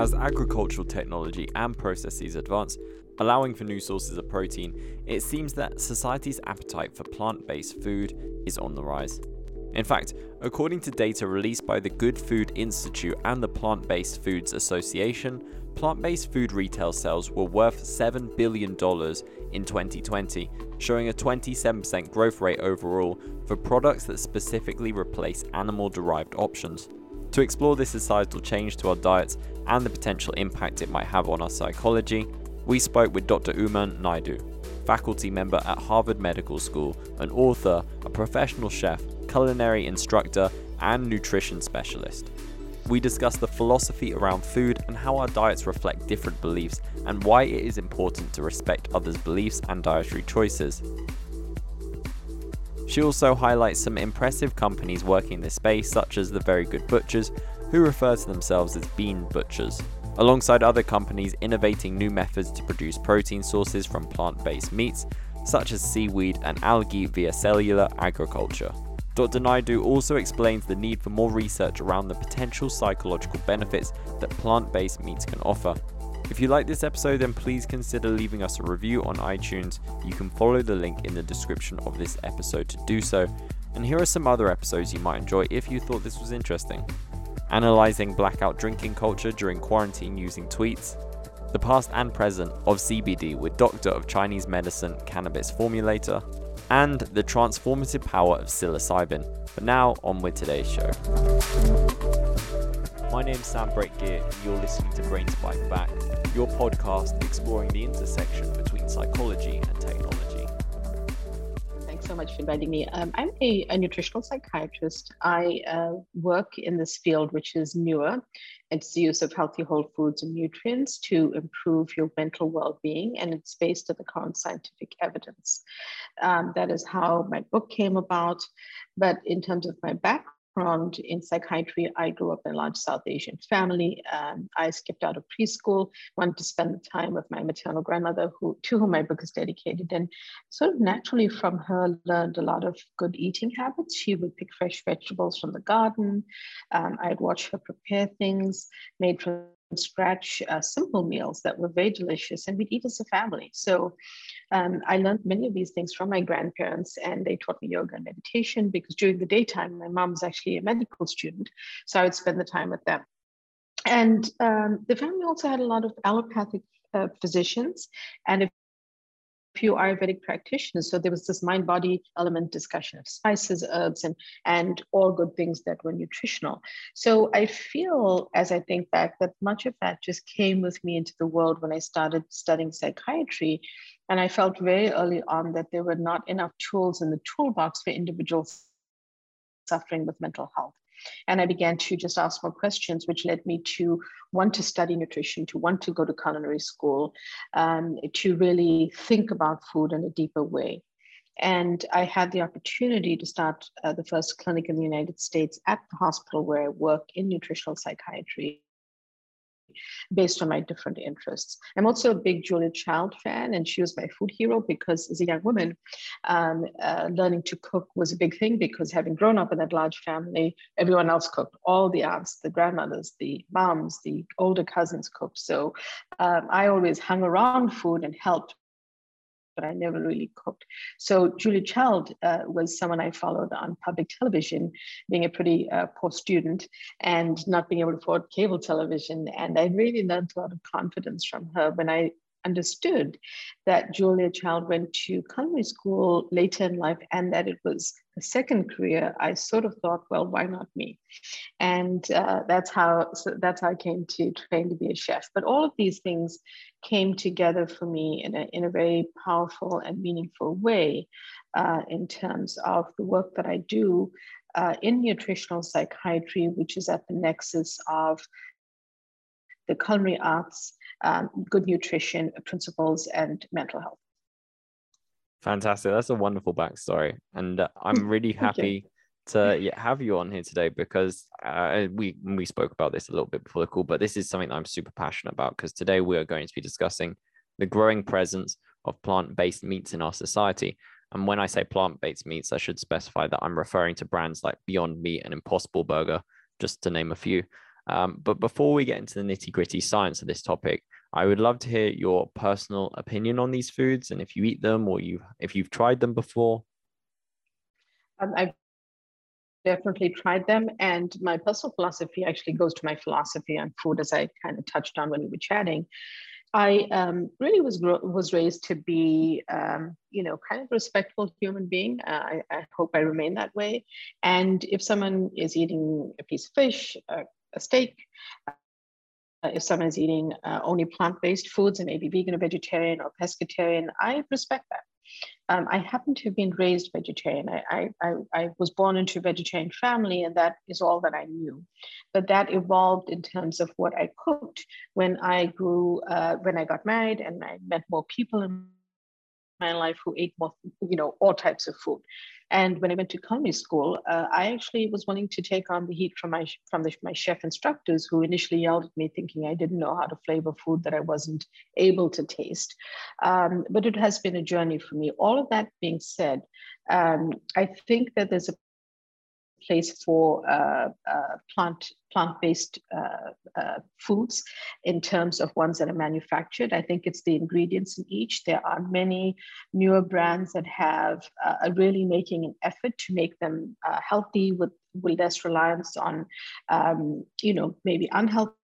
As agricultural technology and processes advance, allowing for new sources of protein, it seems that society's appetite for plant based food is on the rise. In fact, according to data released by the Good Food Institute and the Plant Based Foods Association, plant based food retail sales were worth $7 billion in 2020, showing a 27% growth rate overall for products that specifically replace animal derived options. To explore this societal change to our diets and the potential impact it might have on our psychology, we spoke with Dr. Uma Naidoo, faculty member at Harvard Medical School, an author, a professional chef, culinary instructor, and nutrition specialist. We discuss the philosophy around food and how our diets reflect different beliefs and why it is important to respect others' beliefs and dietary choices. She also highlights some impressive companies working in this space, such as the Very Good Butchers, who refer to themselves as bean butchers, alongside other companies innovating new methods to produce protein sources from plant based meats, such as seaweed and algae via cellular agriculture. Dr. Naidoo also explains the need for more research around the potential psychological benefits that plant based meats can offer. If you like this episode, then please consider leaving us a review on iTunes. You can follow the link in the description of this episode to do so. And here are some other episodes you might enjoy if you thought this was interesting. Analyzing blackout drinking culture during quarantine using tweets, the past and present of CBD with Doctor of Chinese Medicine Cannabis Formulator, and the transformative power of psilocybin. But now, on with today's show. My name's Sam Brake Guia, and you're listening to Brains Bite Back, your podcast exploring the intersection between psychology and technology. Thanks so much for inviting me. Um, I'm a, a, nutritional psychiatrist. I uh, work in this field, which is newer. It's the use of healthy whole foods and nutrients to improve your mental well being, and it's based on the current scientific evidence. Um, that is how my book came about. But in terms of my background, background in psychiatry. I grew up in a large South Asian family. Um, I skipped out of preschool, wanted to spend the time with my maternal grandmother, who to whom my book is dedicated, and sort of naturally from her learned a lot of good eating habits. She would pick fresh vegetables from the garden. Um, I'd watch her prepare things made from scratch uh, simple meals that were very delicious and we'd eat as a family. So um, i learned many of these things from my grandparents and they taught me yoga and meditation because during the daytime my mom was actually a medical student so i would spend the time with them. And um, the family also had a lot of allopathic uh, physicians and if few Ayurvedic practitioners. So there was this mind body element discussion of spices, herbs, and, and all good things that were nutritional. So I feel, as I think back, that much of that just came with me into the world when I started studying psychiatry. And I felt very early on that there were not enough tools in the toolbox for individuals suffering with mental health. And I began to just ask more questions, which led me to want to study nutrition, to want to go to culinary school, um, to really think about food in a deeper way. And I had the opportunity to start uh, the first clinic in the United States at the hospital where I work in nutritional psychiatry based on my different interests. I'm also a big Julia Child fan, and she was my food hero because as a young woman, um, uh, learning to cook was a big thing because having grown up in that large family, everyone else cooked. All the aunts, the grandmothers, the moms, the older cousins cooked. So um, I always hung around food and helped but I never really cooked. So Julia Child uh, was someone I followed on public television, being a pretty uh, poor student and not being able to afford cable television. And I really learned a lot of confidence from her when I understood that Julia Child went to culinary school later in life and that it was a second career, I sort of thought, well, why not me? And uh, that's how so that's how I came to train to be a chef. But all of these things came together for me in a, in a very powerful and meaningful way uh, in terms of the work that I do uh, in nutritional psychiatry, which is at the nexus of the culinary arts, um, good nutrition principles, and mental health. Fantastic. That's a wonderful backstory. And uh, I'm really happy to yeah, have you on here today because uh, we we spoke about this a little bit before the call, but this is something that I'm super passionate about because today we are going to be discussing the growing presence of plant-based meats in our society. And when I say plant-based meats, I should specify that I'm referring to brands like Beyond Meat and Impossible Burger, just to name a few. Um, but before we get into the nitty gritty science of this topic, I would love to hear your personal opinion on these foods and if you eat them or you if you've tried them before. Um, I've definitely tried them, and my personal philosophy actually goes to my philosophy on food, as I kind of touched on when we were chatting. I um, really was was raised to be, um, you know, kind of respectful human being. Uh, I, I, hope I remain that way. And if someone is eating a piece of fish, a, a steak, uh, if someone is eating uh, only plant-based foods and maybe vegan or vegetarian or pescatarian, I respect that. Um, I happen to have been raised vegetarian. I, I, I, was born into a vegetarian family, and that is all that I knew. But that evolved in terms of what I cooked when I grew, uh, when I got married, and I met more people in my life who ate more, you know, all types of food. And when I went to culinary school, uh, I actually was willing to take on the heat from my from the, my chef instructors, who initially yelled at me, thinking I didn't know how to flavor food that I wasn't able to taste. Um, but it has been a journey for me. All of that being said, um, I think that there's a place for uh, uh, plant plant-based uh, foods in terms of ones that are manufactured. I think it's the ingredients in each. There are many newer brands that have are really making an effort to make them healthy with, with less reliance on, um, you know, maybe unhealthy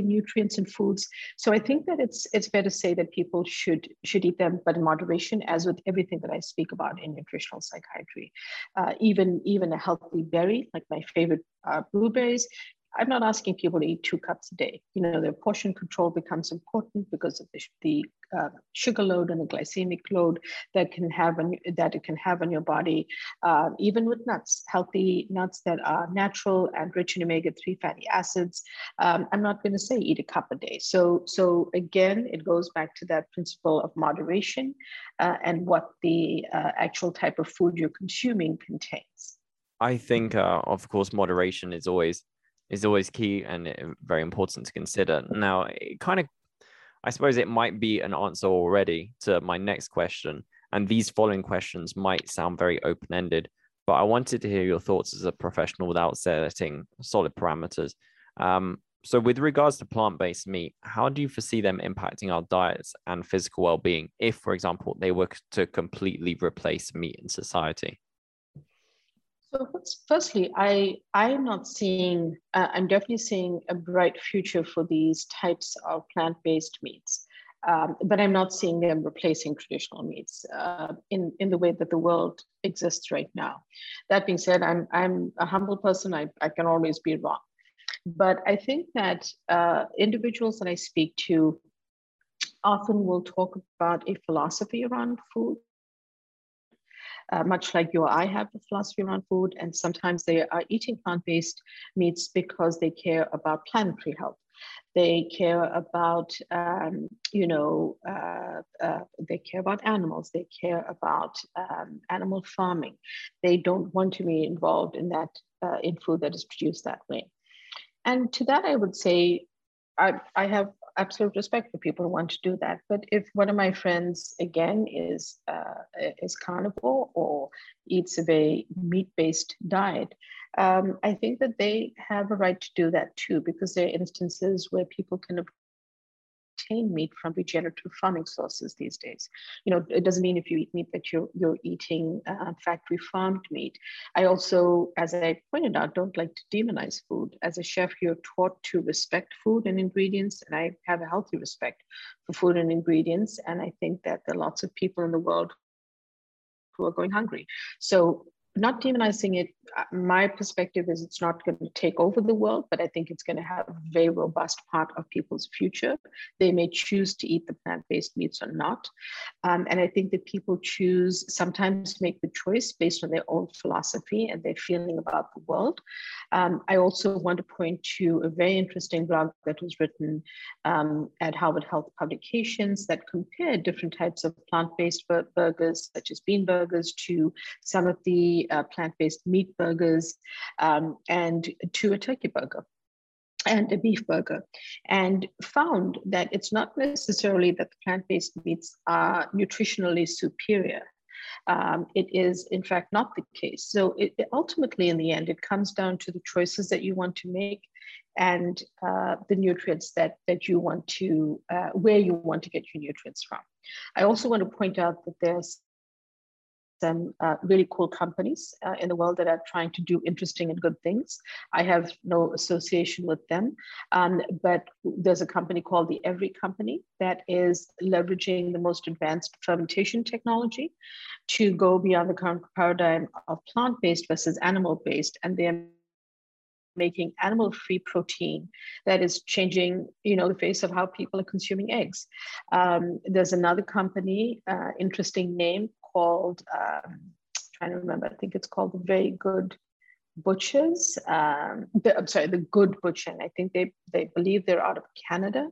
nutrients in foods. So I think that it's it's fair to say that people should should eat them, but in moderation, as with everything that I speak about in nutritional psychiatry. Uh, even even a healthy berry, like my favorite uh, blueberries, I'm not asking people to eat two cups a day. You know, their portion control becomes important because of the, the uh, sugar load and the glycemic load that can have on, that it can have on your body. Uh, even with nuts, healthy nuts that are natural and rich in omega-3 fatty acids. Um, I'm not going to say eat a cup a day. So, so again, it goes back to that principle of moderation uh, and what the uh, actual type of food you're consuming contains. I think, uh, of course, moderation is always is always key and uh, very important to consider. Now, it kind of, I suppose it might be an answer already to my next question. And these following questions might sound very open ended, but I wanted to hear your thoughts as a professional without setting solid parameters. Um, so, with regards to plant based meat, how do you foresee them impacting our diets and physical well being if, for example, they were to completely replace meat in society? So firstly, I I'm not seeing. Uh, I'm definitely seeing a bright future for these types of plant-based meats, um, but I'm not seeing them replacing traditional meats uh, in in the way that the world exists right now. That being said, I'm I'm a humble person. I I can always be wrong, but I think that uh, individuals that I speak to often will talk about a philosophy around food uh, much like you or I have a philosophy around food. And sometimes they are eating plant based meats because they care about planetary health. They care about, um, you know, uh, uh, they care about animals. They care about um, animal farming. They don't want to be involved in that, uh, in food that is produced that way. And to that, I would say, I, I have absolute respect for people who want to do that. But if one of my friends again is uh, is carnivore or eats a very meat based diet, um, I think that they have a right to do that too, because there are instances where people can obtain meat from regenerative farming sources these days. You know, it doesn't mean if you eat meat that you're, you're eating uh, factory farmed meat. I also, as I pointed out, don't like to demonize food. As a chef, you're taught to respect food and ingredients, and I have a healthy respect for food and ingredients. And I think that there are lots of people in the world who are going hungry. So not demonizing it my perspective is it's not going to take over the world but i think it's going to have a very robust part of people's future. They may choose to eat the plant-based meats or not. Um, and i think that people choose sometimes to make the choice based on their own philosophy and their feeling about the world. Um, i also want to point to a very interesting blog that was written um, at harvard health publications that compared different types of plant-based burgers such as bean burgers to some of the uh, plant-based meat burgers um, and to a turkey burger and a beef burger and found that it's not necessarily that the plant-based meats are nutritionally superior Um, it is, in fact, not the case. So it, ultimately, in the end, it comes down to the choices that you want to make and uh, the nutrients that, that you want to, uh, where you want to get your nutrients from. I also want to point out that there's some uh, really cool companies uh, in the world that are trying to do interesting and good things. I have no association with them, um, but there's a company called the Every Company that is leveraging the most advanced fermentation technology to go beyond the current paradigm of plant-based versus animal-based, and they're making animal-free protein that is changing, you know, the face of how people are consuming eggs. Um, there's another company, uh, interesting name called. Um, trying to remember. I think it's called the Very Good Butchers. Um, the, I'm sorry, the Good Butcher. I think they they believe they're out of Canada.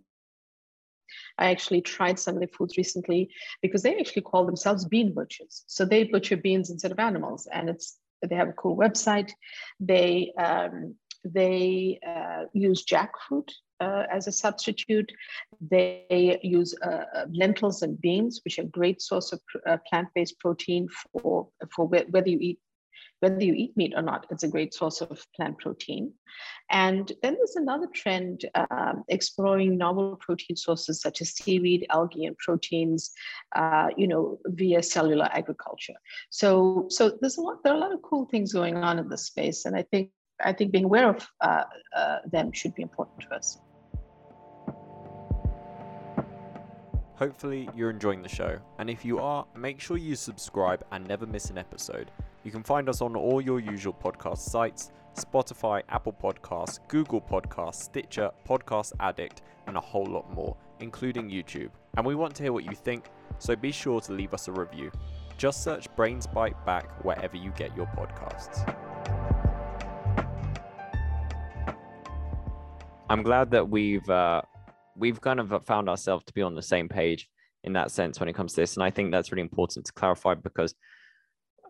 I actually tried some of their foods recently because they actually call themselves bean butchers. So they butcher beans instead of animals, and it's they have a cool website. They um, they uh, use jackfruit uh, as a substitute. They use uh, uh lentils and beans, which are a great source of uh, plant-based protein for, for whether you eat whether you eat meat or not, it's a great source of plant protein. And then there's another trend um, exploring novel protein sources such as seaweed, algae, and proteins, uh, you know, via cellular agriculture. So, so there's a lot. There are a lot of cool things going on in this space, and I think I think being aware of uh, uh, them should be important to us. Hopefully, you're enjoying the show, and if you are, make sure you subscribe and never miss an episode. You can find us on all your usual podcast sites Spotify, Apple Podcasts, Google Podcasts, Stitcher, Podcast Addict, and a whole lot more, including YouTube. And we want to hear what you think, so be sure to leave us a review. Just search Brains Bite Back wherever you get your podcasts. I'm glad that we've uh, we've kind of found ourselves to be on the same page in that sense when it comes to this, and I think that's really important to clarify because,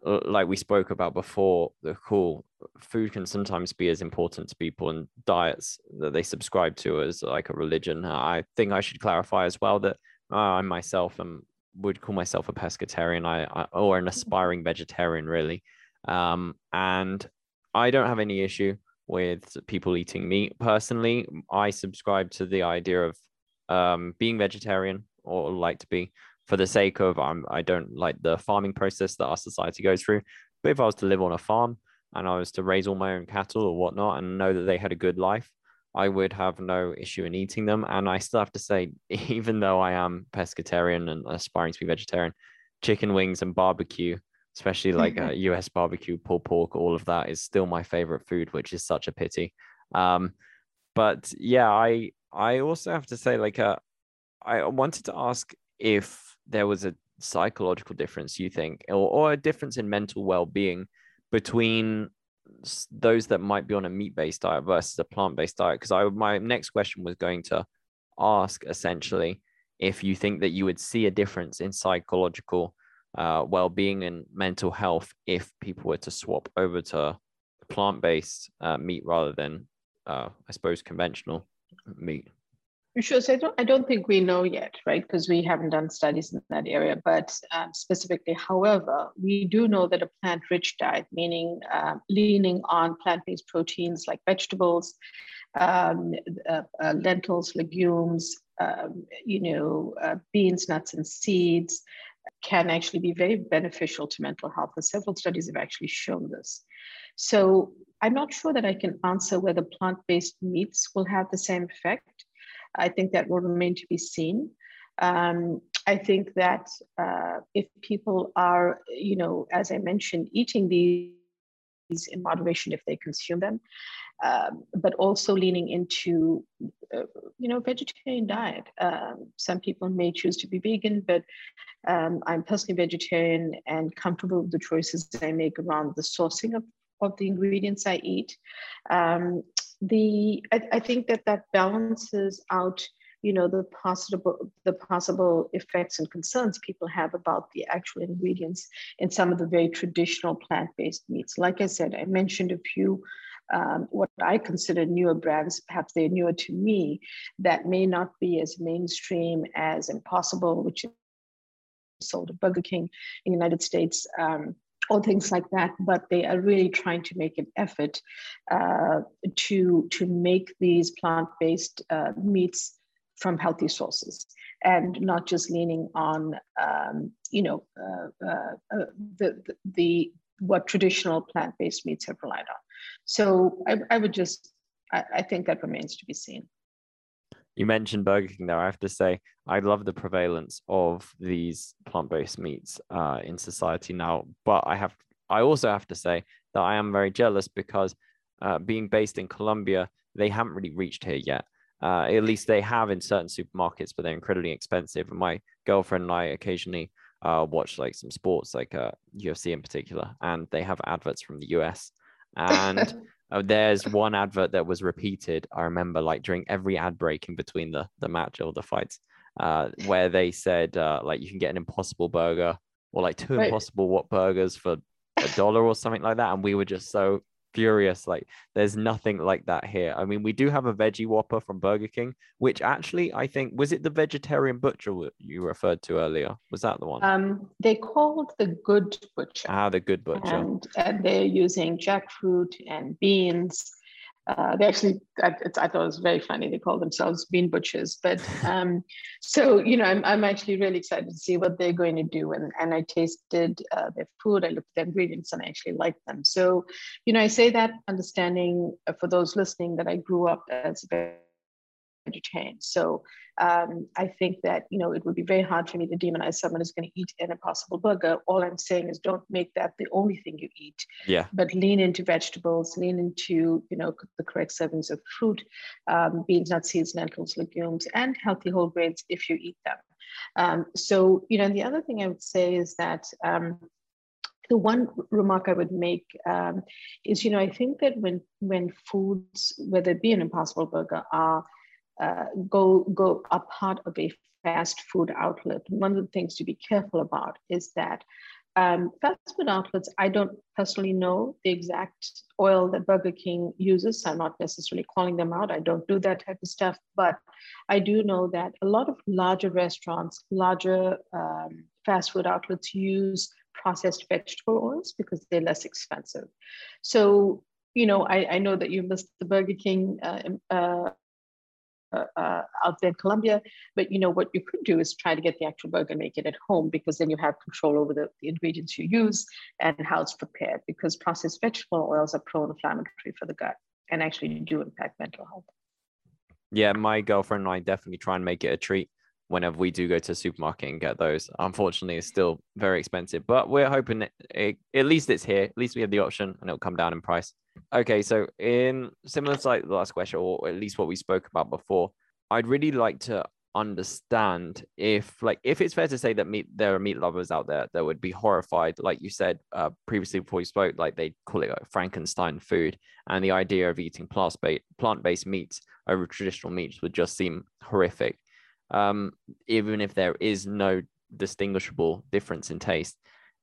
uh, like we spoke about before, the call food can sometimes be as important to people and diets that they subscribe to as like a religion. I think I should clarify as well that uh, I myself am would call myself a pescatarian, I, I or an aspiring vegetarian, really, um, and I don't have any issue with people eating meat. Personally, I subscribe to the idea of um, being vegetarian or like to be for the sake of um, I don't like the farming process that our society goes through. But if I was to live on a farm and I was to raise all my own cattle or whatnot and know that they had a good life, I would have no issue in eating them. And I still have to say, even though I am pescatarian and aspiring to be vegetarian, chicken wings and barbecue especially like uh, US barbecue, pulled pork, all of that is still my favorite food, which is such a pity. Um, but yeah, I I also have to say like uh, I wanted to ask if there was a psychological difference you think, or, or a difference in mental well-being between those that might be on a meat-based diet versus a plant-based diet. Because I my next question was going to ask essentially if you think that you would see a difference in psychological uh, well-being and mental health if people were to swap over to plant-based uh, meat rather than uh, i suppose conventional meat Sure. So I don't, I don't think we know yet, right? Because we haven't done studies in that area. But um, specifically, however, we do know that a plant-rich diet, meaning uh, leaning on plant-based proteins like vegetables, um, uh, uh, lentils, legumes, um, you know, uh, beans, nuts, and seeds, can actually be very beneficial to mental health. And several studies have actually shown this. So I'm not sure that I can answer whether plant-based meats will have the same effect. I think that will remain to be seen. Um, I think that uh, if people are, you know, as I mentioned, eating these in moderation if they consume them, um, but also leaning into, uh, you know, vegetarian diet. Um, some people may choose to be vegan, but um, I'm personally vegetarian and comfortable with the choices I make around the sourcing of, of the ingredients I eat. Um, the I, I think that that balances out you know the possible the possible effects and concerns people have about the actual ingredients in some of the very traditional plant-based meats like i said i mentioned a few um, what I consider newer brands, perhaps they're newer to me, that may not be as mainstream as Impossible, which sold at Burger King in the United States. Um, or things like that, but they are really trying to make an effort uh, to, to make these plant-based uh, meats from healthy sources and not just leaning on, um, you know, uh, uh, uh the, the, what traditional plant-based meats have relied on. So I, I would just, I, I think that remains to be seen. You mentioned Burger King there. I have to say, I love the prevalence of these plant-based meats uh, in society now. But I have, I also have to say that I am very jealous because uh, being based in Colombia, they haven't really reached here yet. Uh, at least they have in certain supermarkets, but they're incredibly expensive. And my girlfriend and I occasionally uh, watch like some sports, like uh, UFC in particular, and they have adverts from the US. And Oh, there's one advert that was repeated. I remember like during every ad break in between the the match or the fights, uh, where they said uh, like you can get an impossible burger or like two impossible what burgers for a dollar or something like that. And we were just so furious. Like there's nothing like that here. I mean, we do have a veggie whopper from Burger King, which actually I think was it the vegetarian butcher you referred to earlier? Was that the one? Um, they called the Good Butcher. Ah, the Good Butcher. And, and they're using jackfruit and beans uh, they actually, I, I, thought it was very funny. They call themselves bean butchers. But um, so, you know, I'm, I'm actually really excited to see what they're going to do. And, and I tasted uh, their food, I looked at the ingredients, and I actually liked them. So, you know, I say that understanding uh, for those listening that I grew up as a vegetarian. So um, I think that you know it would be very hard for me to demonize someone who's going to eat an impossible burger. All I'm saying is don't make that the only thing you eat. Yeah. But lean into vegetables, lean into you know the correct servings of fruit, um, beans, nuts, seeds, lentils, legumes, and healthy whole grains if you eat them. Um, so you know the other thing I would say is that. Um, the one remark I would make um, is, you know, I think that when when foods, whether it be an Impossible Burger, are uh, go go are part of a fast food outlet. One of the things to be careful about is that um, fast food outlets, I don't personally know the exact oil that Burger King uses. I'm not necessarily calling them out. I don't do that type of stuff, but I do know that a lot of larger restaurants, larger um, fast food outlets use processed vegetable oils because they're less expensive. So, you know, I, I know that you missed the Burger King uh, uh, uh, uh, out there in Colombia. But you know what you could do is try to get the actual burger and make it at home because then you have control over the, the ingredients you use and how it's prepared. Because processed vegetable oils are pro-inflammatory for the gut and actually do impact mental health. Yeah, my girlfriend and I definitely try and make it a treat whenever we do go to a supermarket and get those. Unfortunately, it's still very expensive, but we're hoping it, it, at least it's here. At least we have the option and it'll come down in price. Okay, so in similar to like the last question, or at least what we spoke about before, I'd really like to understand if like if it's fair to say that meat there are meat lovers out there that would be horrified like you said uh, previously before you spoke like they call it like frankenstein food and the idea of eating plant-based plant-based meats over traditional meats would just seem horrific um, even if there is no distinguishable difference in taste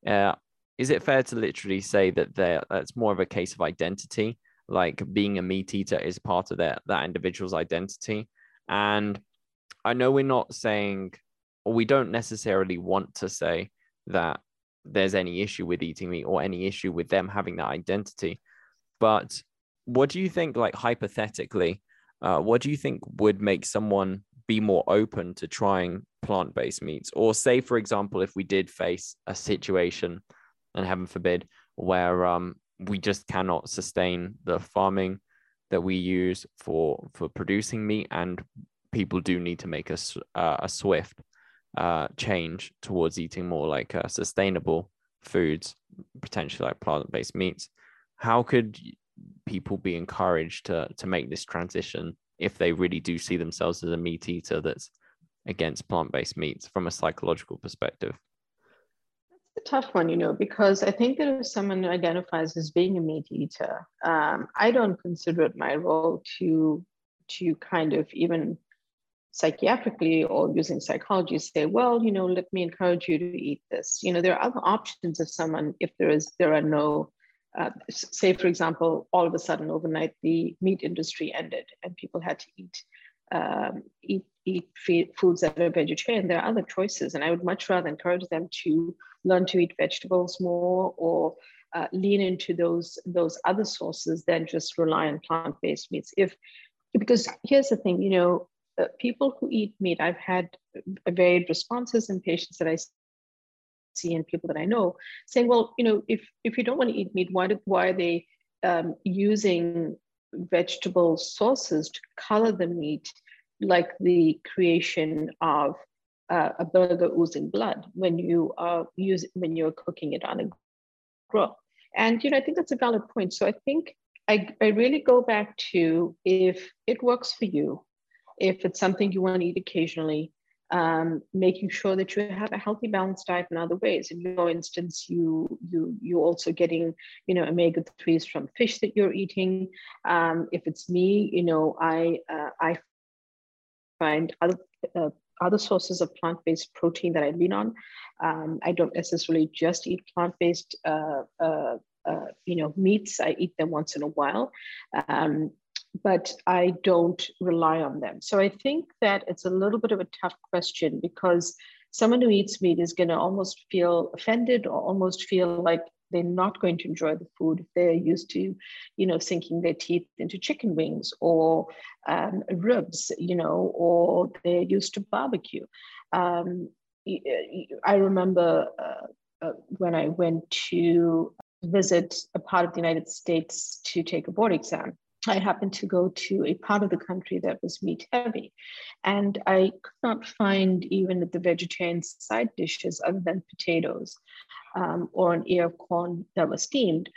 uh, is it fair to literally say that that's more of a case of identity? Like being a meat eater is part of that that individual's identity. And i know we're not saying or we don't necessarily want to say that there's any issue with eating meat or any issue with them having that identity. But what do you think like hypothetically uh, what do you think would make someone be more open to trying plant-based meats or say for example if we did face a situation and heaven forbid, where um, we just cannot sustain the farming that we use for for producing meat, and people do need to make a uh, a swift uh, change towards eating more like uh, sustainable foods, potentially like plant based meats. How could people be encouraged to to make this transition if they really do see themselves as a meat eater that's against plant based meats from a psychological perspective? That's a tough one, you know, because I think that if someone identifies as being a meat eater, um, I don't consider it my role to to kind of even psychiatrically or using psychology say, well, you know, let me encourage you to eat this. You know, there are other options if someone, if there is, there are no, uh, say for example, all of a sudden overnight the meat industry ended and people had to eat um, eat eat foods that are vegetarian. There are other choices, and I would much rather encourage them to learn to eat vegetables more or uh, lean into those those other sources than just rely on plant-based meats. If because here's the thing, you know, uh, people who eat meat, I've had varied responses in patients that I see and people that I know saying, well, you know, if if you don't want to eat meat, why do, why are they um, using vegetable sauces to color the meat like the creation of uh, a burger oozing blood when you are using when you're cooking it on a grill. And you know, I think that's a valid point. So I think I, I really go back to if it works for you, if it's something you want to eat occasionally, um, making sure that you have a healthy balanced diet in other ways. In your instance, you you you're also getting you know omega threes from fish that you're eating. Um, if it's me, you know I uh, I find other uh, other sources of plant-based protein that I lean on. Um, I don't necessarily just eat plant-based, uh, uh, uh, you know, meats. I eat them once in a while, um, but I don't rely on them. So I think that it's a little bit of a tough question because someone who eats meat is going to almost feel offended or almost feel like they're not going to enjoy the food if they're used to you know sinking their teeth into chicken wings or um, ribs you know or they're used to barbecue um, i remember uh, uh, when i went to visit a part of the united states to take a board exam I happened to go to a part of the country that was meat heavy. And I could not find even the vegetarian side dishes other than potatoes um, or an ear of corn that was steamed.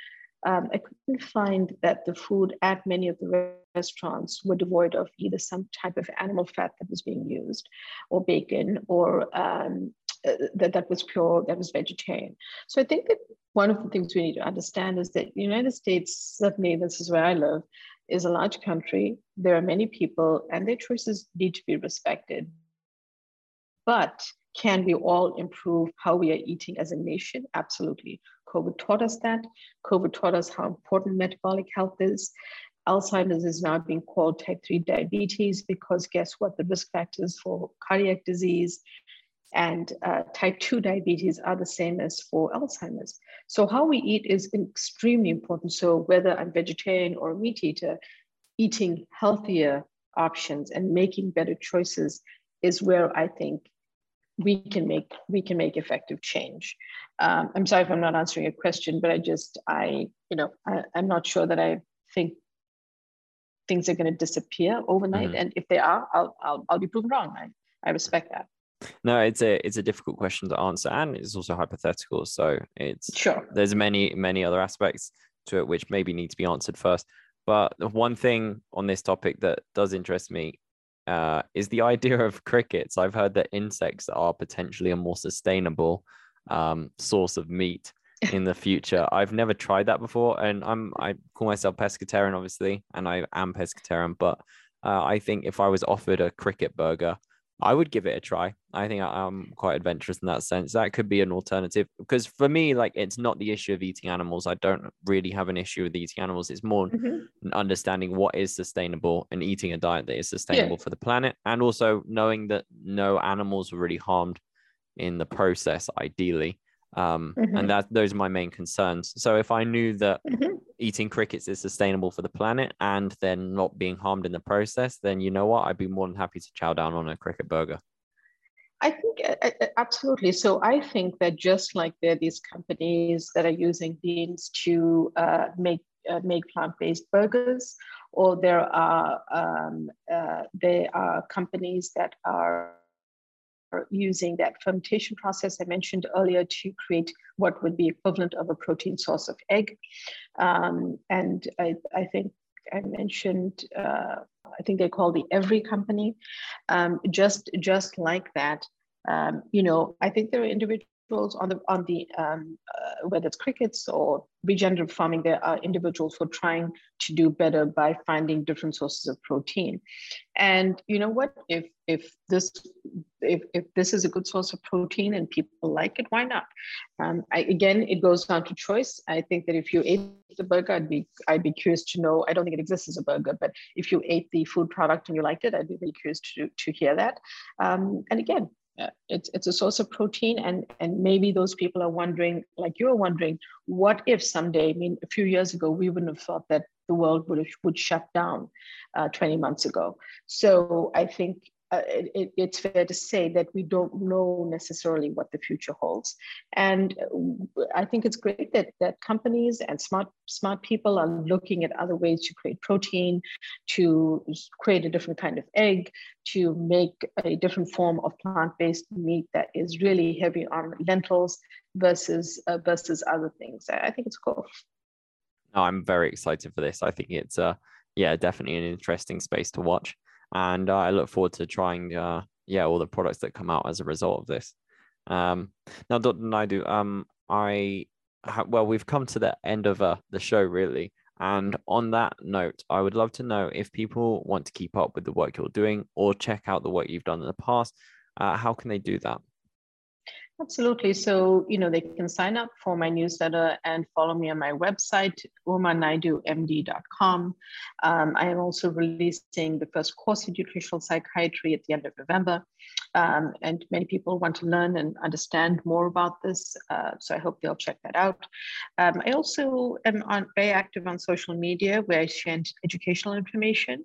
Um, I couldn't find that the food at many of the restaurants were devoid of either some type of animal fat that was being used, or bacon, or um, uh, that that was pure, that was vegetarian. So I think that one of the things we need to understand is that the United States, certainly this is where I live, is a large country. There are many people, and their choices need to be respected. But can we all improve how we are eating as a nation? Absolutely. COVID taught us that. COVID taught us how important metabolic health is. Alzheimer's is now being called type 3 diabetes because guess what? The risk factors for cardiac disease and uh, type 2 diabetes are the same as for Alzheimer's. So, how we eat is extremely important. So, whether I'm vegetarian or meat eater, eating healthier options and making better choices is where I think we can make we can make effective change. Um, I'm sorry if I'm not answering your question, but I just I you know I, am not sure that I think things are going to disappear overnight, mm. and if they are, I'll, I'll I'll be proven wrong. I I respect that. No, it's a it's a difficult question to answer, and it's also hypothetical. So it's sure there's many many other aspects to it which maybe need to be answered first. But one thing on this topic that does interest me uh, is the idea of crickets. I've heard that insects are potentially a more sustainable um, source of meat in the future. I've never tried that before, and I'm I call myself pescatarian, obviously, and I am pescatarian. But uh, I think if I was offered a cricket burger, I would give it a try. I think I'm quite adventurous in that sense. That could be an alternative because for me, like it's not the issue of eating animals. I don't really have an issue with eating animals. It's more mm-hmm. understanding what is sustainable and eating a diet that is sustainable yeah. for the planet, and also knowing that no animals were really harmed in the process, ideally um, mm-hmm. and that those are my main concerns so if i knew that mm-hmm. eating crickets is sustainable for the planet and then not being harmed in the process then you know what i'd be more than happy to chow down on a cricket burger I think uh, absolutely. So I think that just like there are these companies that are using beans to uh, make uh, make plant-based burgers, or there are um, uh, there are companies that are using that fermentation process I mentioned earlier to create what would be equivalent of a protein source of egg. Um, and I, I, think I mentioned, uh, I think they call the Every company. Um, just, just like that, um, you know, I think there are individual individuals on the on the um, uh, whether it's crickets or regenerative farming, there are individuals who are trying to do better by finding different sources of protein. And you know what? If if this if, if this is a good source of protein and people like it, why not? Um, I, again, it goes down to choice. I think that if you ate the burger, I'd be I'd be curious to know. I don't think it exists as a burger, but if you ate the food product and you liked it, I'd be very curious to to hear that. Um, and again, it's it's a source of protein, and and maybe those people are wondering, like you're wondering, what if someday? I mean, a few years ago, we wouldn't have thought that the world would have, would shut down uh, 20 months ago. So I think uh, it, it's fair to say that we don't know necessarily what the future holds. And I think it's great that, that companies and smart, smart people are looking at other ways to create protein, to create a different kind of egg, to make a different form of plant-based meat that is really heavy on lentils versus, uh, versus other things. I think it's cool. No, I'm very excited for this. I think it's, uh, yeah, definitely an interesting space to watch and uh, I look forward to trying uh, yeah all the products that come out as a result of this. Um, now, Dr. Naidoo, um, I ha- well, we've come to the end of uh, the show really, and on that note, I would love to know if people want to keep up with the work you're doing or check out the work you've done in the past. Uh, how can they do that? Absolutely. So, you know, they can sign up for my newsletter and follow me on my website, umanaidoomd.com. Um, I am also releasing the first course in nutritional psychiatry at the end of November. Um, and many people want to learn and understand more about this. Uh, so I hope they'll check that out. Um, I also am on, very active on social media where I share educational information,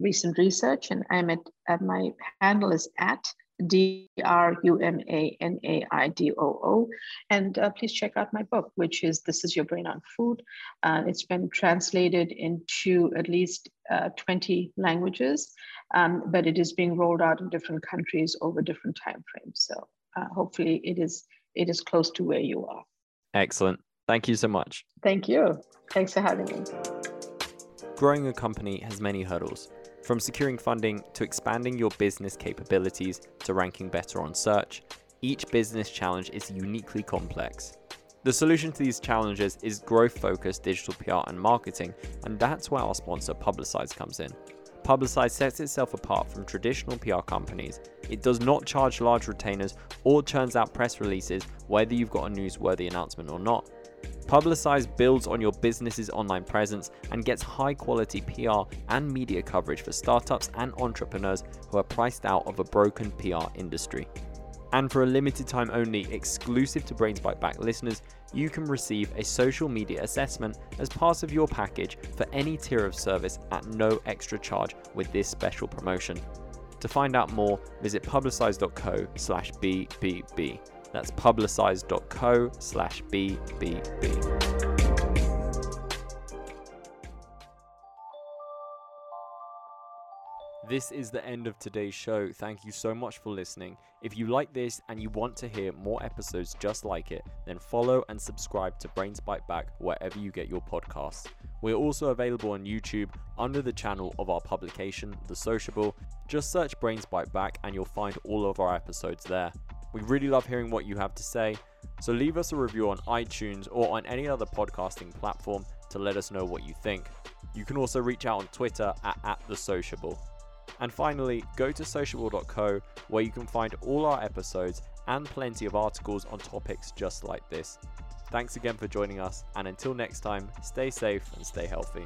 recent research, and I'm at, at my handle is at D R U M A N A I D O O. And uh, please check out my book, which is This Is Your Brain on Food. Uh, it's been translated into at least uh, 20 languages, um, but it is being rolled out in different countries over different time frames. So uh, hopefully it is, it is close to where you are. Excellent. Thank you so much. Thank you. Thanks for having me. Growing a company has many hurdles from securing funding to expanding your business capabilities to ranking better on search, each business challenge is uniquely complex. The solution to these challenges is growth focused digital PR and marketing, and that's where our sponsor Publicize comes in. Publicize sets itself apart from traditional PR companies. It does not charge large retainers or churns out press releases whether you've got a newsworthy announcement or not. Publicize builds on your business's online presence and gets high quality PR and media coverage for startups and entrepreneurs who are priced out of a broken PR industry. And for a limited time only, exclusive to Brains Bite Back listeners, you can receive a social media assessment as part of your package for any tier of service at no extra charge with this special promotion. To find out more, visit publicize.co slash BBB. That's publicize.co slash BBB. This is the end of today's show. Thank you so much for listening. If you like this and you want to hear more episodes just like it, then follow and subscribe to Brains Bite Back wherever you get your podcasts. We're also available on YouTube under the channel of our publication, The Sociable. Just search Brains Bite Back and you'll find all of our episodes there. We really love hearing what you have to say, so leave us a review on iTunes or on any other podcasting platform to let us know what you think. You can also reach out on Twitter at, at The Sociable. And finally, go to sociable.co where you can find all our episodes and plenty of articles on topics just like this. Thanks again for joining us, and until next time, stay safe and stay healthy.